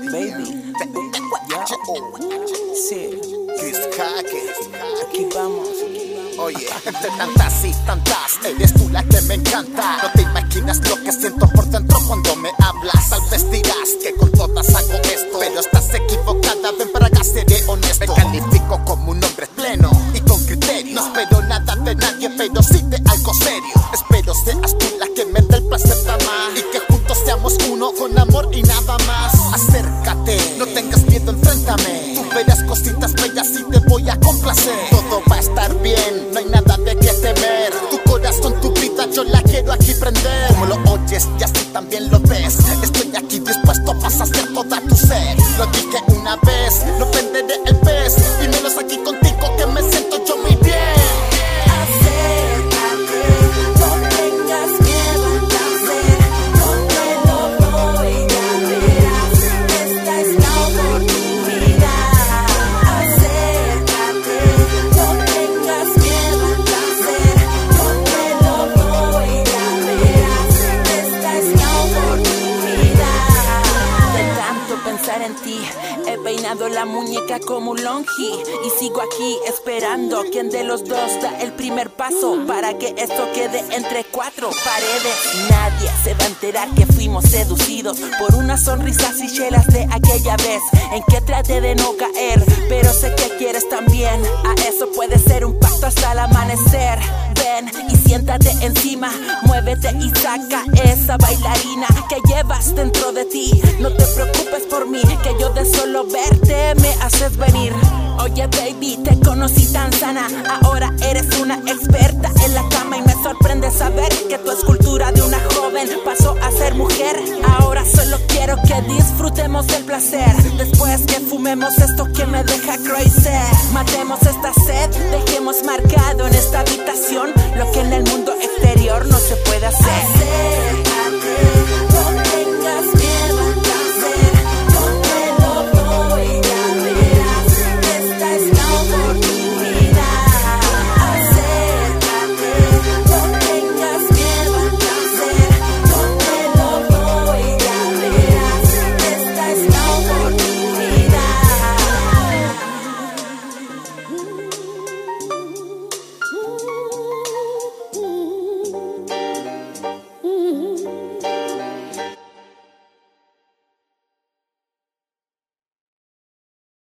Baby, aquí vamos. Oye, entre tantas y tantas, eres tú la que me encanta. No te imaginas lo que siento por dentro cuando me hablas. Tal vez dirás que con todas hago esto, pero estás equivocada. Ven para acá, seré honesto. Me califico como un hombre pleno y con criterio. No espero nada de nadie, pero sí de algo serio. Espero seas tú la que me dé el placer amar y que seamos uno con amor y nada más. Acércate, no tengas miedo, enfréntame. Tú verás cositas bellas y te voy a complacer. Todo va a estar bien, no hay nada de qué temer. Tu corazón, tu vida, yo la quiero aquí prender. Como lo oyes y así también lo ves. Estoy aquí dispuesto a saciar toda tu sed. Lo dije una vez, no venderé el he peinado la muñeca como un longi y sigo aquí esperando quien de los dos da el primer paso para que esto quede entre cuatro paredes. Nadie se va a enterar que fuimos seducidos por unas sonrisas y chelas de aquella vez en que traté de no caer, pero sé que quieres también. A eso puede ser un pacto hasta el amanecer. Ven y siéntate encima, muévete y saca esa bailarina que dentro de ti. No te preocupes por mí, que yo de solo verte me haces venir. Oye baby, te conocí tan sana, ahora eres una experta en la cama y me sorprende saber que tu escultura de una joven pasó a ser mujer. Ahora solo quiero que disfrutemos del placer, después que fumemos esto que me deja crazy. Matemos esta